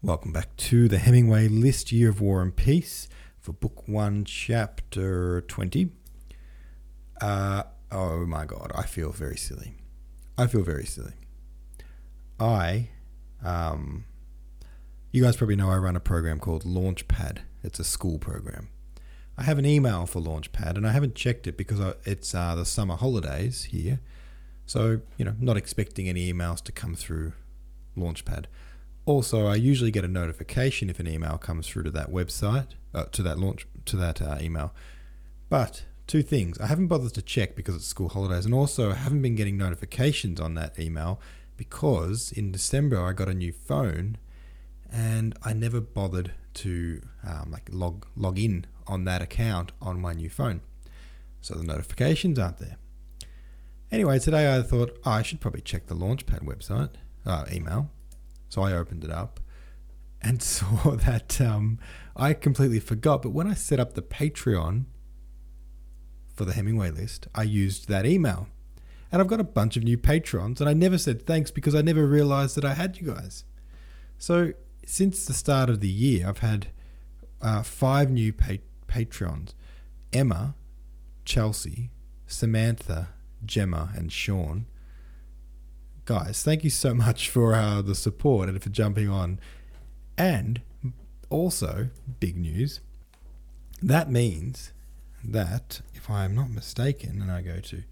Welcome back to the Hemingway List Year of War and Peace for Book 1, Chapter 20. Uh, oh my god, I feel very silly. I feel very silly. I, um, you guys probably know I run a program called Launchpad. It's a school program. I have an email for Launchpad and I haven't checked it because it's uh, the summer holidays here. So, you know, not expecting any emails to come through Launchpad. Also, I usually get a notification if an email comes through to that website, uh, to that launch, to that uh, email. But two things: I haven't bothered to check because it's school holidays, and also I haven't been getting notifications on that email because in December I got a new phone, and I never bothered to um, like log log in on that account on my new phone, so the notifications aren't there. Anyway, today I thought oh, I should probably check the Launchpad website uh, email. So I opened it up and saw that um, I completely forgot. But when I set up the Patreon for the Hemingway list, I used that email. And I've got a bunch of new patrons, and I never said thanks because I never realized that I had you guys. So since the start of the year, I've had uh, five new pa- patrons Emma, Chelsea, Samantha, Gemma, and Sean guys, thank you so much for uh, the support and for jumping on. And also, big news. That means that if I am not mistaken, and I go to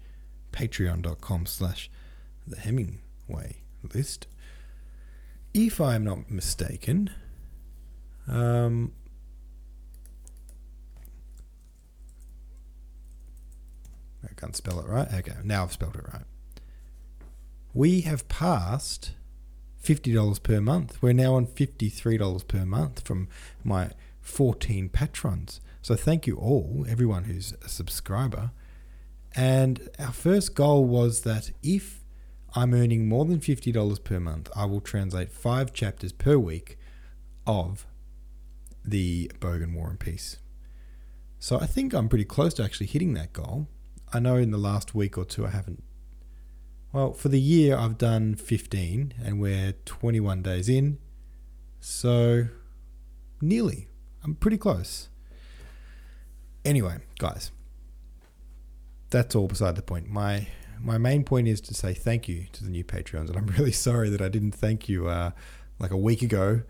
patreon.com slash the Hemingway list, if I am not mistaken, um, I can't spell it right. Okay, now I've spelled it right we have passed $50 per month. We're now on $53 per month from my 14 patrons. So thank you all, everyone who's a subscriber. And our first goal was that if I'm earning more than $50 per month, I will translate five chapters per week of the Bogan War and Peace. So I think I'm pretty close to actually hitting that goal. I know in the last week or two I haven't well, for the year, I've done 15, and we're 21 days in. So, nearly. I'm pretty close. Anyway, guys, that's all beside the point. My my main point is to say thank you to the new Patreons, and I'm really sorry that I didn't thank you uh, like a week ago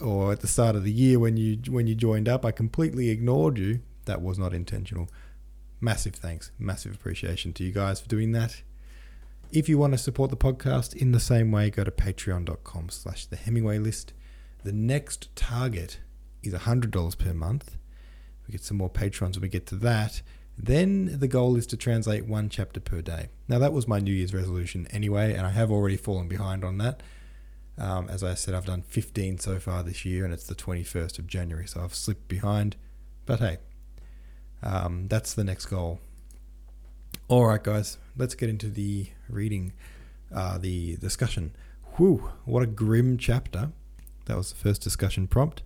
or at the start of the year when you when you joined up. I completely ignored you. That was not intentional. Massive thanks, massive appreciation to you guys for doing that. If you want to support the podcast in the same way, go to patreon.com slash the Hemingway list. The next target is $100 per month. We get some more patrons when we get to that. Then the goal is to translate one chapter per day. Now, that was my New Year's resolution anyway, and I have already fallen behind on that. Um, as I said, I've done 15 so far this year, and it's the 21st of January, so I've slipped behind. But hey, um, that's the next goal all right, guys, let's get into the reading, uh, the discussion. Whew, what a grim chapter. That was the first discussion prompt.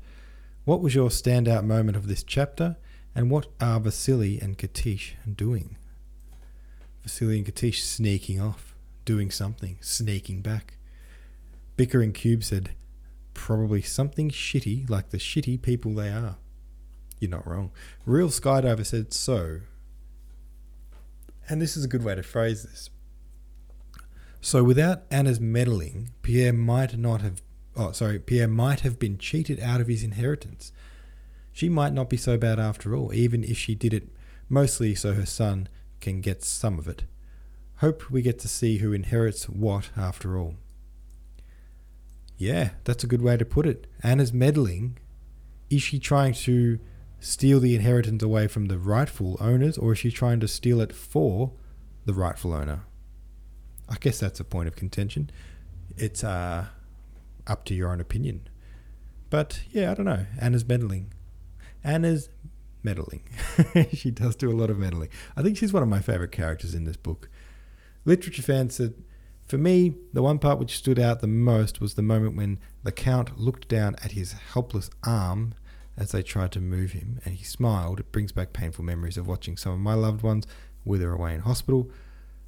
What was your standout moment of this chapter, and what are Vasily and Katish doing? Vasily and Katish sneaking off, doing something, sneaking back. Bickering Cube said, probably something shitty like the shitty people they are. You're not wrong. Real Skydiver said, so, and this is a good way to phrase this. So, without Anna's meddling, Pierre might not have. Oh, sorry, Pierre might have been cheated out of his inheritance. She might not be so bad after all, even if she did it mostly so her son can get some of it. Hope we get to see who inherits what after all. Yeah, that's a good way to put it. Anna's meddling. Is she trying to steal the inheritance away from the rightful owners, or is she trying to steal it for the rightful owner? I guess that's a point of contention. It's uh, up to your own opinion. But yeah, I don't know. Anna's meddling. Anna's meddling. she does do a lot of meddling. I think she's one of my favorite characters in this book. Literature fans said, for me, the one part which stood out the most was the moment when the Count looked down at his helpless arm as they tried to move him, and he smiled. It brings back painful memories of watching some of my loved ones wither away in hospital.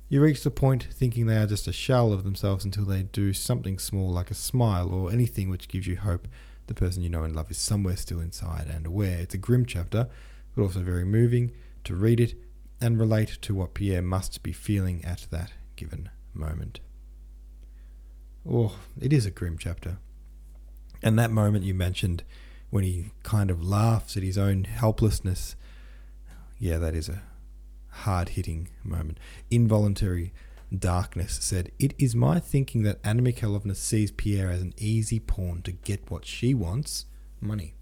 You reach the point thinking they are just a shell of themselves until they do something small like a smile or anything which gives you hope the person you know and love is somewhere still inside and aware. It's a grim chapter, but also very moving to read it and relate to what Pierre must be feeling at that given moment. Oh, it is a grim chapter. And that moment you mentioned when he kind of laughs at his own helplessness, yeah, that is a hard hitting moment. Involuntary darkness said, It is my thinking that Anna Mikhailovna sees Pierre as an easy pawn to get what she wants money.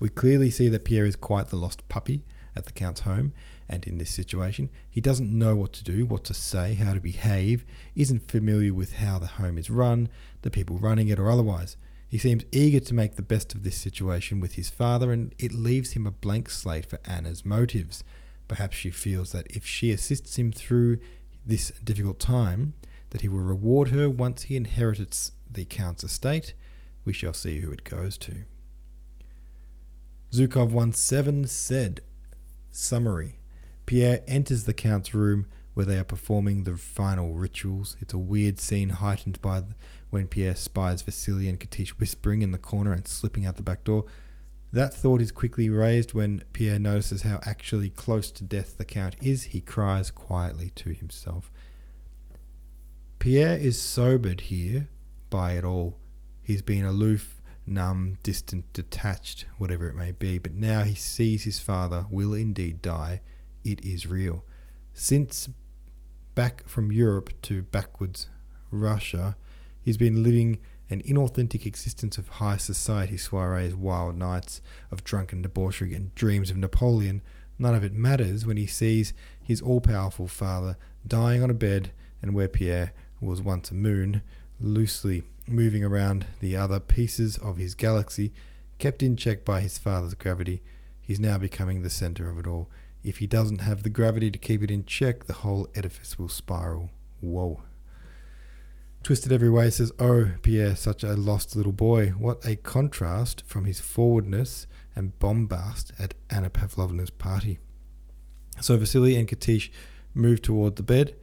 We clearly see that Pierre is quite the lost puppy at the Count's home, and in this situation, he doesn't know what to do, what to say, how to behave, isn't familiar with how the home is run, the people running it, or otherwise. He seems eager to make the best of this situation with his father, and it leaves him a blank slate for Anna's motives. Perhaps she feels that if she assists him through this difficult time, that he will reward her once he inherits the Count's estate. We shall see who it goes to. Zukov 17 said, Summary Pierre enters the Count's room where they are performing the final rituals. It's a weird scene heightened by when Pierre spies Vasily and Katish whispering in the corner and slipping out the back door. That thought is quickly raised when Pierre notices how actually close to death the Count is. He cries quietly to himself. Pierre is sobered here by it all. He's been aloof, numb, distant, detached, whatever it may be, but now he sees his father will indeed die. It is real. Since back from Europe to backwards Russia, he's been living an inauthentic existence of high society soirees, wild nights of drunken debauchery, and dreams of Napoleon. None of it matters when he sees his all powerful father dying on a bed, and where Pierre was once a moon, loosely moving around the other pieces of his galaxy, kept in check by his father's gravity. He's now becoming the center of it all. If he doesn't have the gravity to keep it in check, the whole edifice will spiral. Whoa. Twisted every way says, Oh, Pierre, such a lost little boy. What a contrast from his forwardness and bombast at Anna Pavlovna's party. So Vasily and Katish moved toward the bed.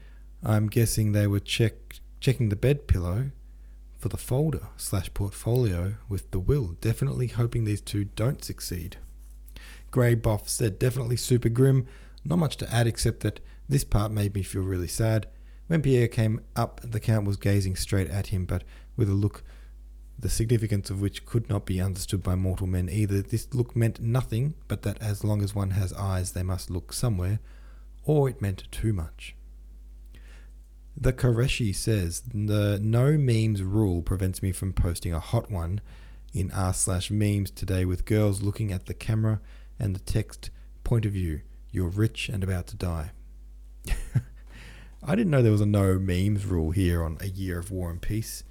I'm guessing they were check, checking the bed pillow for the folder slash portfolio with the will, definitely hoping these two don't succeed. Grey Boff said, definitely super grim. Not much to add except that this part made me feel really sad. When Pierre came up, the Count was gazing straight at him, but with a look the significance of which could not be understood by mortal men either. This look meant nothing, but that as long as one has eyes, they must look somewhere, or it meant too much. The Koreshi says the no memes rule prevents me from posting a hot one in r slash memes today with girls looking at the camera and the text point of view. You're rich and about to die. I didn't know there was a no memes rule here on A Year of War and Peace.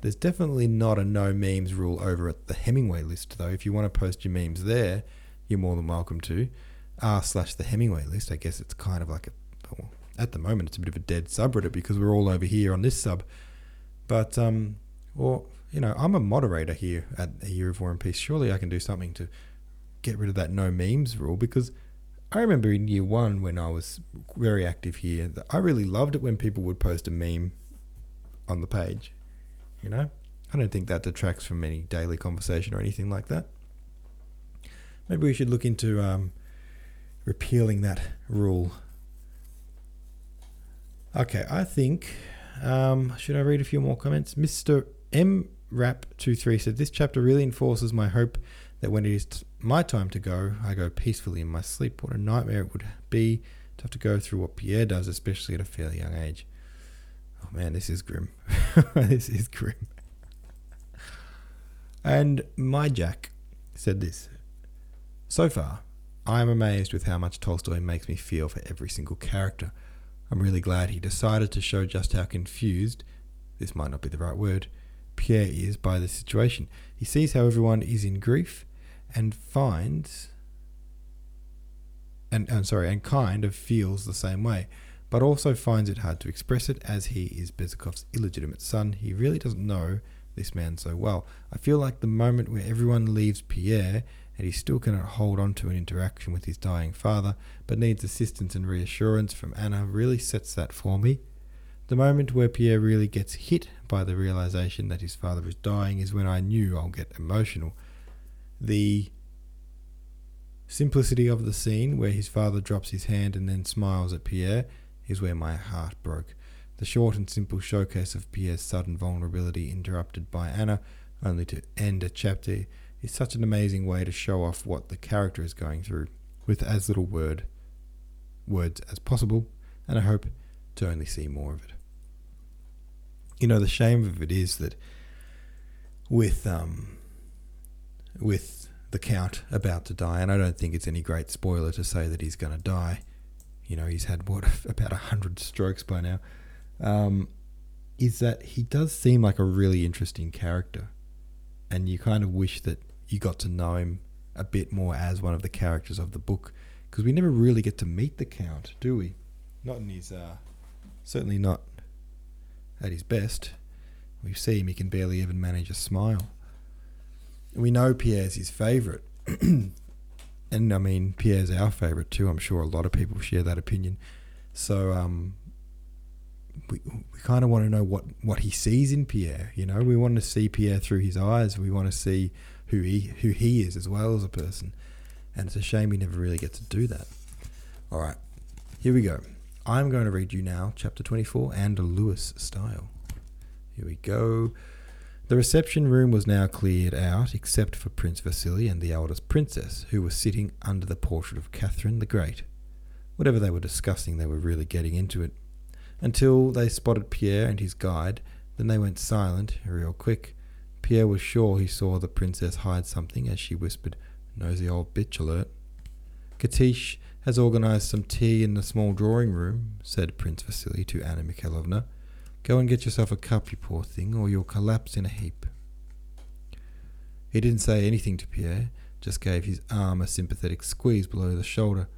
There's definitely not a no memes rule over at the Hemingway list, though. If you want to post your memes there, you're more than welcome to. R slash the Hemingway list. I guess it's kind of like a, well, at the moment, it's a bit of a dead subreddit because we're all over here on this sub. But, um, well, you know, I'm a moderator here at A Year of War and Peace. Surely I can do something to get rid of that no memes rule because I remember in year one when I was very active here, I really loved it when people would post a meme on the page. You know, I don't think that detracts from any daily conversation or anything like that. Maybe we should look into um, repealing that rule. Okay, I think. Um, should I read a few more comments? Mr. M Rap 23 said, This chapter really enforces my hope that when it is my time to go, I go peacefully in my sleep. What a nightmare it would be to have to go through what Pierre does, especially at a fairly young age. Oh man, this is grim. this is grim. And my Jack said this So far, I am amazed with how much Tolstoy makes me feel for every single character. I'm really glad he decided to show just how confused, this might not be the right word, Pierre is by the situation. He sees how everyone is in grief and finds and, I'm sorry and kind of feels the same way but also finds it hard to express it as he is Bezukhov's illegitimate son. He really doesn't know this man so well. I feel like the moment where everyone leaves Pierre and he still cannot hold on to an interaction with his dying father, but needs assistance and reassurance from Anna, really sets that for me. The moment where Pierre really gets hit by the realization that his father is dying is when I knew I'll get emotional. The simplicity of the scene where his father drops his hand and then smiles at Pierre is where my heart broke. The short and simple showcase of Pierre's sudden vulnerability interrupted by Anna, only to end a chapter, is such an amazing way to show off what the character is going through, with as little word words as possible, and I hope to only see more of it. You know, the shame of it is that with um with the count about to die, and I don't think it's any great spoiler to say that he's going to die. You know, he's had what about a hundred strokes by now. Um, is that he does seem like a really interesting character, and you kind of wish that you got to know him a bit more as one of the characters of the book, because we never really get to meet the Count, do we? Not in his, uh, certainly not at his best. We see him; he can barely even manage a smile we know Pierre's his favourite. and I mean, Pierre's our favourite too. I'm sure a lot of people share that opinion. So um, we, we kind of want to know what, what he sees in Pierre. You know, we want to see Pierre through his eyes. We want to see who he who he is as well as a person. And it's a shame we never really get to do that. All right, here we go. I'm going to read you now chapter 24 Ander Louis style. Here we go. The reception room was now cleared out, except for Prince Vasily and the eldest princess, who were sitting under the portrait of Catherine the Great. Whatever they were discussing, they were really getting into it. Until they spotted Pierre and his guide, then they went silent, real quick. Pierre was sure he saw the princess hide something as she whispered, Nosy old bitch alert. Katish has organised some tea in the small drawing room, said Prince Vasily to Anna Mikhailovna. Go and get yourself a cup, you poor thing, or you'll collapse in a heap. He didn't say anything to Pierre, just gave his arm a sympathetic squeeze below the shoulder.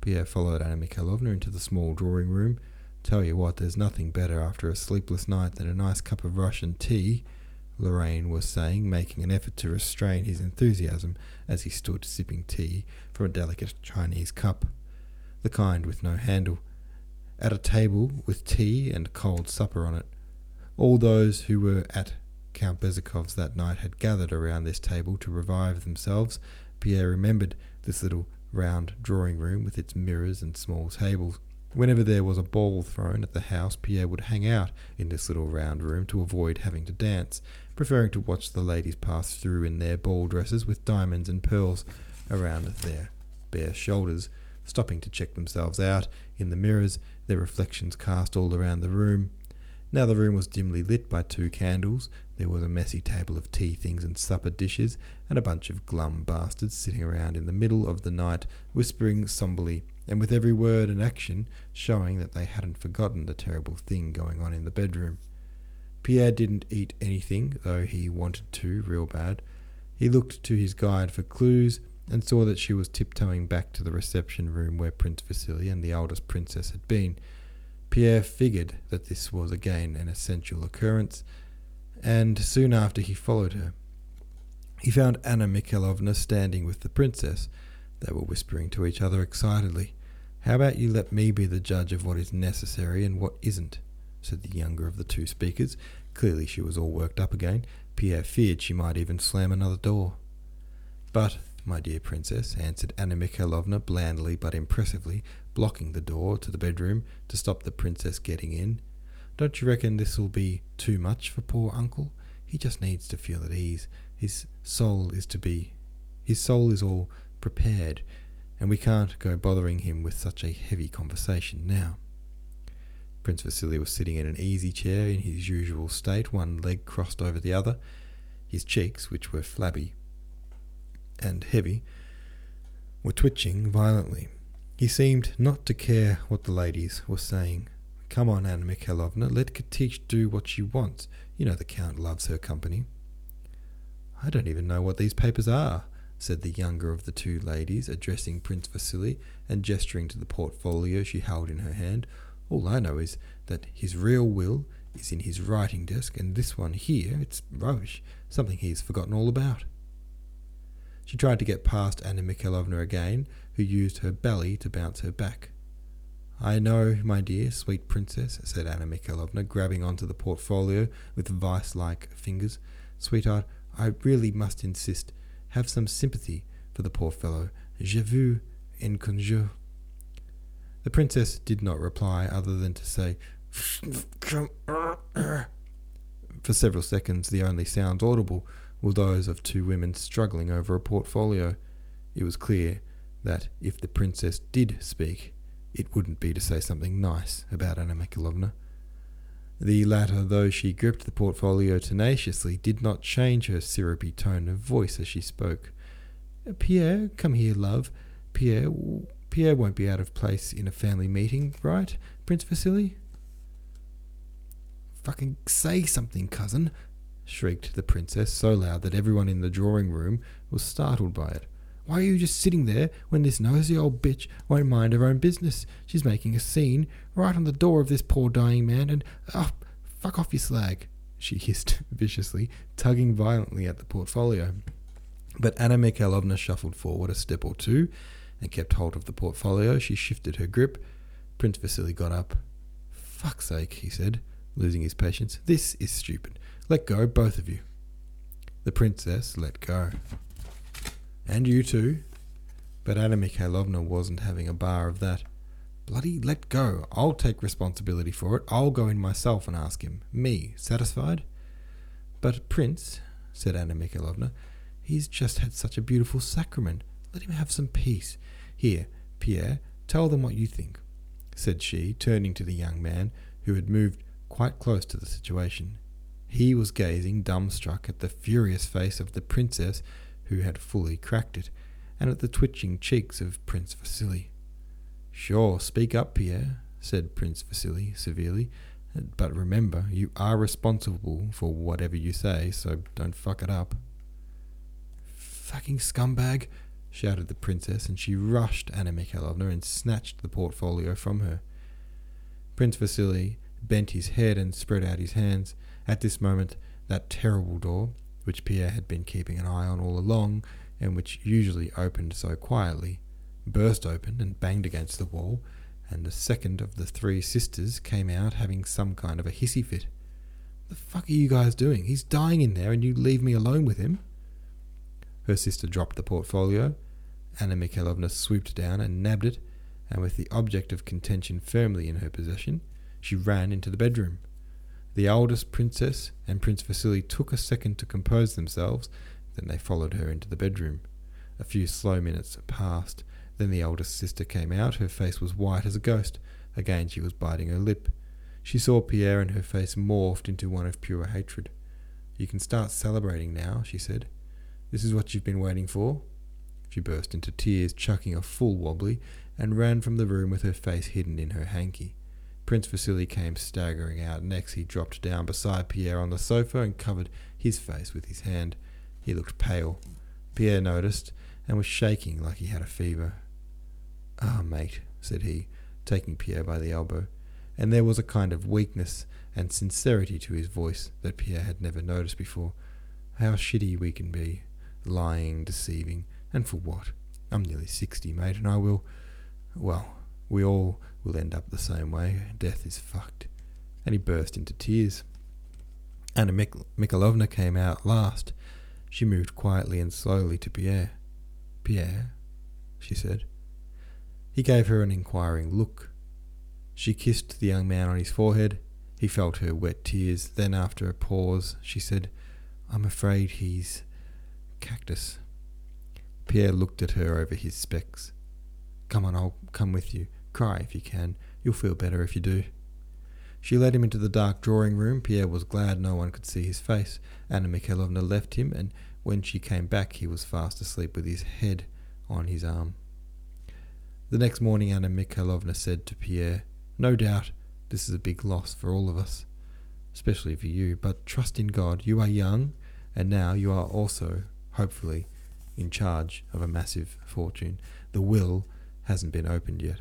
Pierre followed Anna Mikhailovna into the small drawing room. Tell you what, there's nothing better after a sleepless night than a nice cup of Russian tea, Lorrain was saying, making an effort to restrain his enthusiasm as he stood sipping tea from a delicate Chinese cup, the kind with no handle at a table with tea and cold supper on it. All those who were at Count Bezúkhov's that night had gathered around this table to revive themselves. Pierre remembered this little round drawing room with its mirrors and small tables. Whenever there was a ball thrown at the house, Pierre would hang out in this little round room to avoid having to dance, preferring to watch the ladies pass through in their ball dresses with diamonds and pearls around their bare shoulders, stopping to check themselves out in the mirrors their reflections cast all around the room. Now the room was dimly lit by two candles. There was a messy table of tea things and supper dishes, and a bunch of glum bastards sitting around in the middle of the night, whispering somberly, and with every word and action showing that they hadn't forgotten the terrible thing going on in the bedroom. Pierre didn't eat anything, though he wanted to real bad. He looked to his guide for clues, and saw that she was tiptoeing back to the reception room where Prince Vasily and the eldest princess had been. Pierre figured that this was again an essential occurrence, and soon after he followed her. He found Anna Mikhailovna standing with the princess. They were whispering to each other excitedly. How about you let me be the judge of what is necessary and what isn't? said the younger of the two speakers. Clearly she was all worked up again. Pierre feared she might even slam another door. But my dear princess, answered Anna Mikhailovna blandly but impressively, blocking the door to the bedroom to stop the princess getting in. Don't you reckon this'll be too much for poor uncle? He just needs to feel at ease. His soul is to be his soul is all prepared, and we can't go bothering him with such a heavy conversation now. Prince Vasily was sitting in an easy chair in his usual state, one leg crossed over the other. His cheeks, which were flabby, and heavy, were twitching violently. He seemed not to care what the ladies were saying. Come on, Anna Mikhailovna, let Katish do what she wants. You know the Count loves her company. I don't even know what these papers are, said the younger of the two ladies, addressing Prince Vasily and gesturing to the portfolio she held in her hand. All I know is that his real will is in his writing desk, and this one here, it's rubbish, something he's forgotten all about. She tried to get past Anna Mikhailovna again, who used her belly to bounce her back. I know, my dear, sweet princess, said Anna Mikhailovna, grabbing onto the portfolio with vice like fingers. Sweetheart, I really must insist. Have some sympathy for the poor fellow. Je vous en conjure. The princess did not reply other than to say, uh, uh. For several seconds, the only sounds audible were those of two women struggling over a portfolio. It was clear that if the princess did speak, it wouldn't be to say something nice about Anna Mikhailovna. The latter, though she gripped the portfolio tenaciously, did not change her syrupy tone of voice as she spoke. Uh, Pierre, come here, love. Pierre, Pierre won't be out of place in a family meeting, right, Prince Vasily? Fucking say something, cousin, shrieked the princess so loud that everyone in the drawing room was startled by it. Why are you just sitting there when this nosy old bitch won't mind her own business? She's making a scene right on the door of this poor dying man, and oh, fuck off, you slag, she hissed viciously, tugging violently at the portfolio. But Anna Mikhailovna shuffled forward a step or two and kept hold of the portfolio. She shifted her grip. Prince Vasily got up. Fuck's sake, he said, losing his patience. This is stupid. Let go, both of you. The princess let go and you too. But Anna Mikhailovna wasn't having a bar of that. Bloody let go. I'll take responsibility for it. I'll go in myself and ask him. Me, satisfied? But Prince, said Anna Mikhailovna, he's just had such a beautiful sacrament. Let him have some peace. Here, Pierre, tell them what you think, said she, turning to the young man, who had moved quite close to the situation. He was gazing dumbstruck at the furious face of the princess who had fully cracked it, and at the twitching cheeks of Prince Vasily. Sure, speak up, Pierre, said Prince Vasily severely. But remember, you are responsible for whatever you say, so don't fuck it up. Fucking scumbag, shouted the princess, and she rushed Anna Mikhailovna and snatched the portfolio from her. Prince Vasily bent his head and spread out his hands. At this moment, that terrible door, which Pierre had been keeping an eye on all along, and which usually opened so quietly, burst open and banged against the wall, and the second of the three sisters came out having some kind of a hissy fit. The fuck are you guys doing? He's dying in there and you leave me alone with him? Her sister dropped the portfolio. Anna Mikhailovna swooped down and nabbed it, and with the object of contention firmly in her possession, she ran into the bedroom. The eldest princess and Prince Vasily took a second to compose themselves, then they followed her into the bedroom. A few slow minutes passed. Then the eldest sister came out. Her face was white as a ghost. Again she was biting her lip. She saw Pierre and her face morphed into one of pure hatred. You can start celebrating now, she said. This is what you've been waiting for? She burst into tears, chucking a full wobbly, and ran from the room with her face hidden in her hanky. Prince Vasily came staggering out. Next, he dropped down beside Pierre on the sofa and covered his face with his hand. He looked pale. Pierre noticed and was shaking like he had a fever. Ah, mate, said he, taking Pierre by the elbow, and there was a kind of weakness and sincerity to his voice that Pierre had never noticed before. How shitty we can be, lying, deceiving, and for what? I'm nearly sixty, mate, and I will. Well, we all will end up the same way. Death is fucked. And he burst into tears. Anna Mik- Mikhailovna came out last. She moved quietly and slowly to Pierre. Pierre, she said. He gave her an inquiring look. She kissed the young man on his forehead. He felt her wet tears. Then, after a pause, she said, I'm afraid he's cactus. Pierre looked at her over his specs. Come on, I'll come with you. Cry if you can. You'll feel better if you do. She led him into the dark drawing room. Pierre was glad no one could see his face. Anna Mikhailovna left him, and when she came back, he was fast asleep with his head on his arm. The next morning, Anna Mikhailovna said to Pierre, No doubt this is a big loss for all of us, especially for you, but trust in God. You are young, and now you are also, hopefully, in charge of a massive fortune. The will hasn't been opened yet.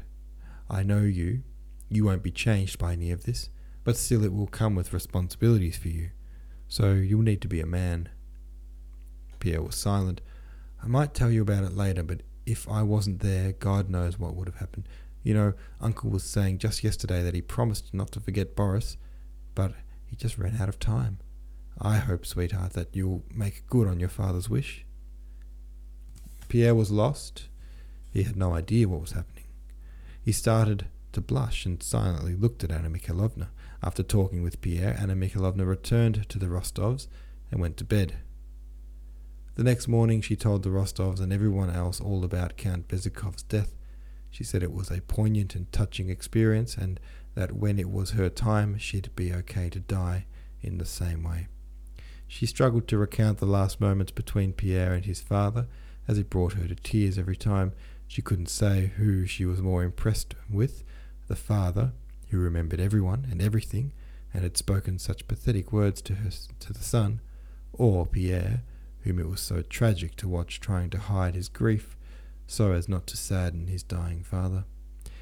I know you. You won't be changed by any of this, but still it will come with responsibilities for you. So you'll need to be a man. Pierre was silent. I might tell you about it later, but if I wasn't there, God knows what would have happened. You know, Uncle was saying just yesterday that he promised not to forget Boris, but he just ran out of time. I hope, sweetheart, that you'll make good on your father's wish. Pierre was lost. He had no idea what was happening. He started to blush and silently looked at Anna Mikhailovna. After talking with Pierre, Anna Mikhailovna returned to the Rostovs and went to bed. The next morning, she told the Rostovs and everyone else all about Count Bezukhov's death. She said it was a poignant and touching experience, and that when it was her time, she'd be okay to die in the same way. She struggled to recount the last moments between Pierre and his father, as it brought her to tears every time. She couldn't say who she was more impressed with the father, who remembered everyone and everything, and had spoken such pathetic words to her to the son, or Pierre, whom it was so tragic to watch trying to hide his grief so as not to sadden his dying father.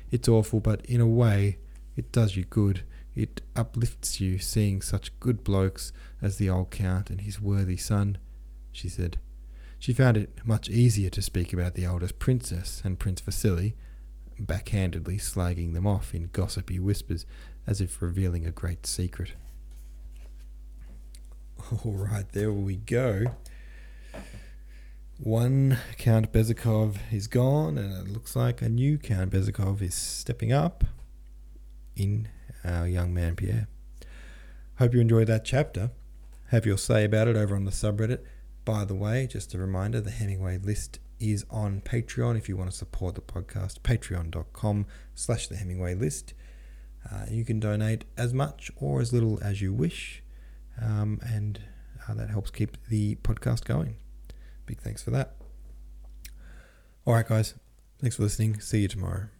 It's awful, but in a way, it does you good. It uplifts you seeing such good blokes as the old Count and his worthy son, she said. She found it much easier to speak about the eldest princess and Prince Vasily, backhandedly slagging them off in gossipy whispers as if revealing a great secret. All right, there we go. One Count Bezukhov is gone, and it looks like a new Count Bezukhov is stepping up in our young man Pierre. Hope you enjoyed that chapter. Have your say about it over on the subreddit. By the way, just a reminder the Hemingway list is on Patreon if you want to support the podcast. Patreon.com slash the Hemingway list. Uh, you can donate as much or as little as you wish, um, and uh, that helps keep the podcast going. Big thanks for that. All right, guys. Thanks for listening. See you tomorrow.